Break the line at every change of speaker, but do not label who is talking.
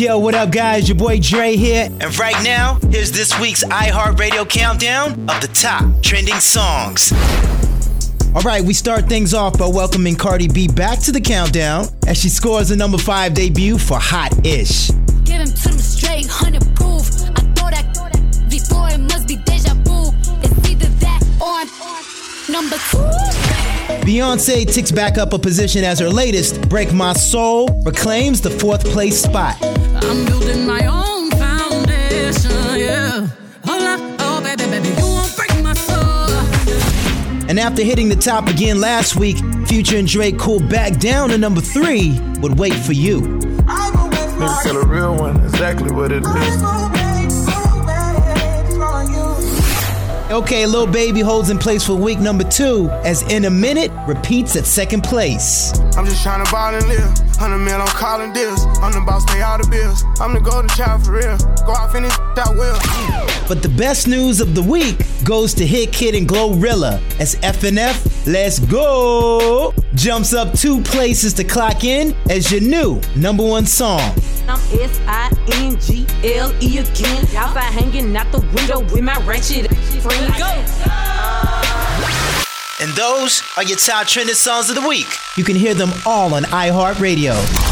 Yo, what up, guys? Your boy Dre here. And right now, here's this week's iHeartRadio countdown of the top trending songs. All right, we start things off by welcoming Cardi B back to the countdown as she scores a number five debut for Hot Ish.
Give him to them straight, 100 proof. I thought that before it must be deja vu. It's either that or I'm number two.
Beyonce ticks back up a position as her latest, Break My Soul, reclaims the fourth place spot.
I'm building my own foundation, yeah. Hold oh baby, baby, you won't break my soul.
And after hitting the top again last week, Future and Drake cooled back down to number three Would Wait For You.
Nigga tell a real one exactly what it is.
Okay, Lil Baby holds in place for week number two as In a Minute repeats at second place.
I'm just trying to ball and live. Hundred mil, I'm calling deals. I'm the boss, pay all the bills. I'm the golden child for real. Go out, finish that will.
But the best news of the week goes to Hitkidd and Glorilla as FNF Let's Go jumps up two places to clock in as your new number one song.
I'm S-I-N-G-L-E again. Outside hanging out the window with my ratchet friend.
And those are your top trending songs of the week. You can hear them all on iHeartRadio.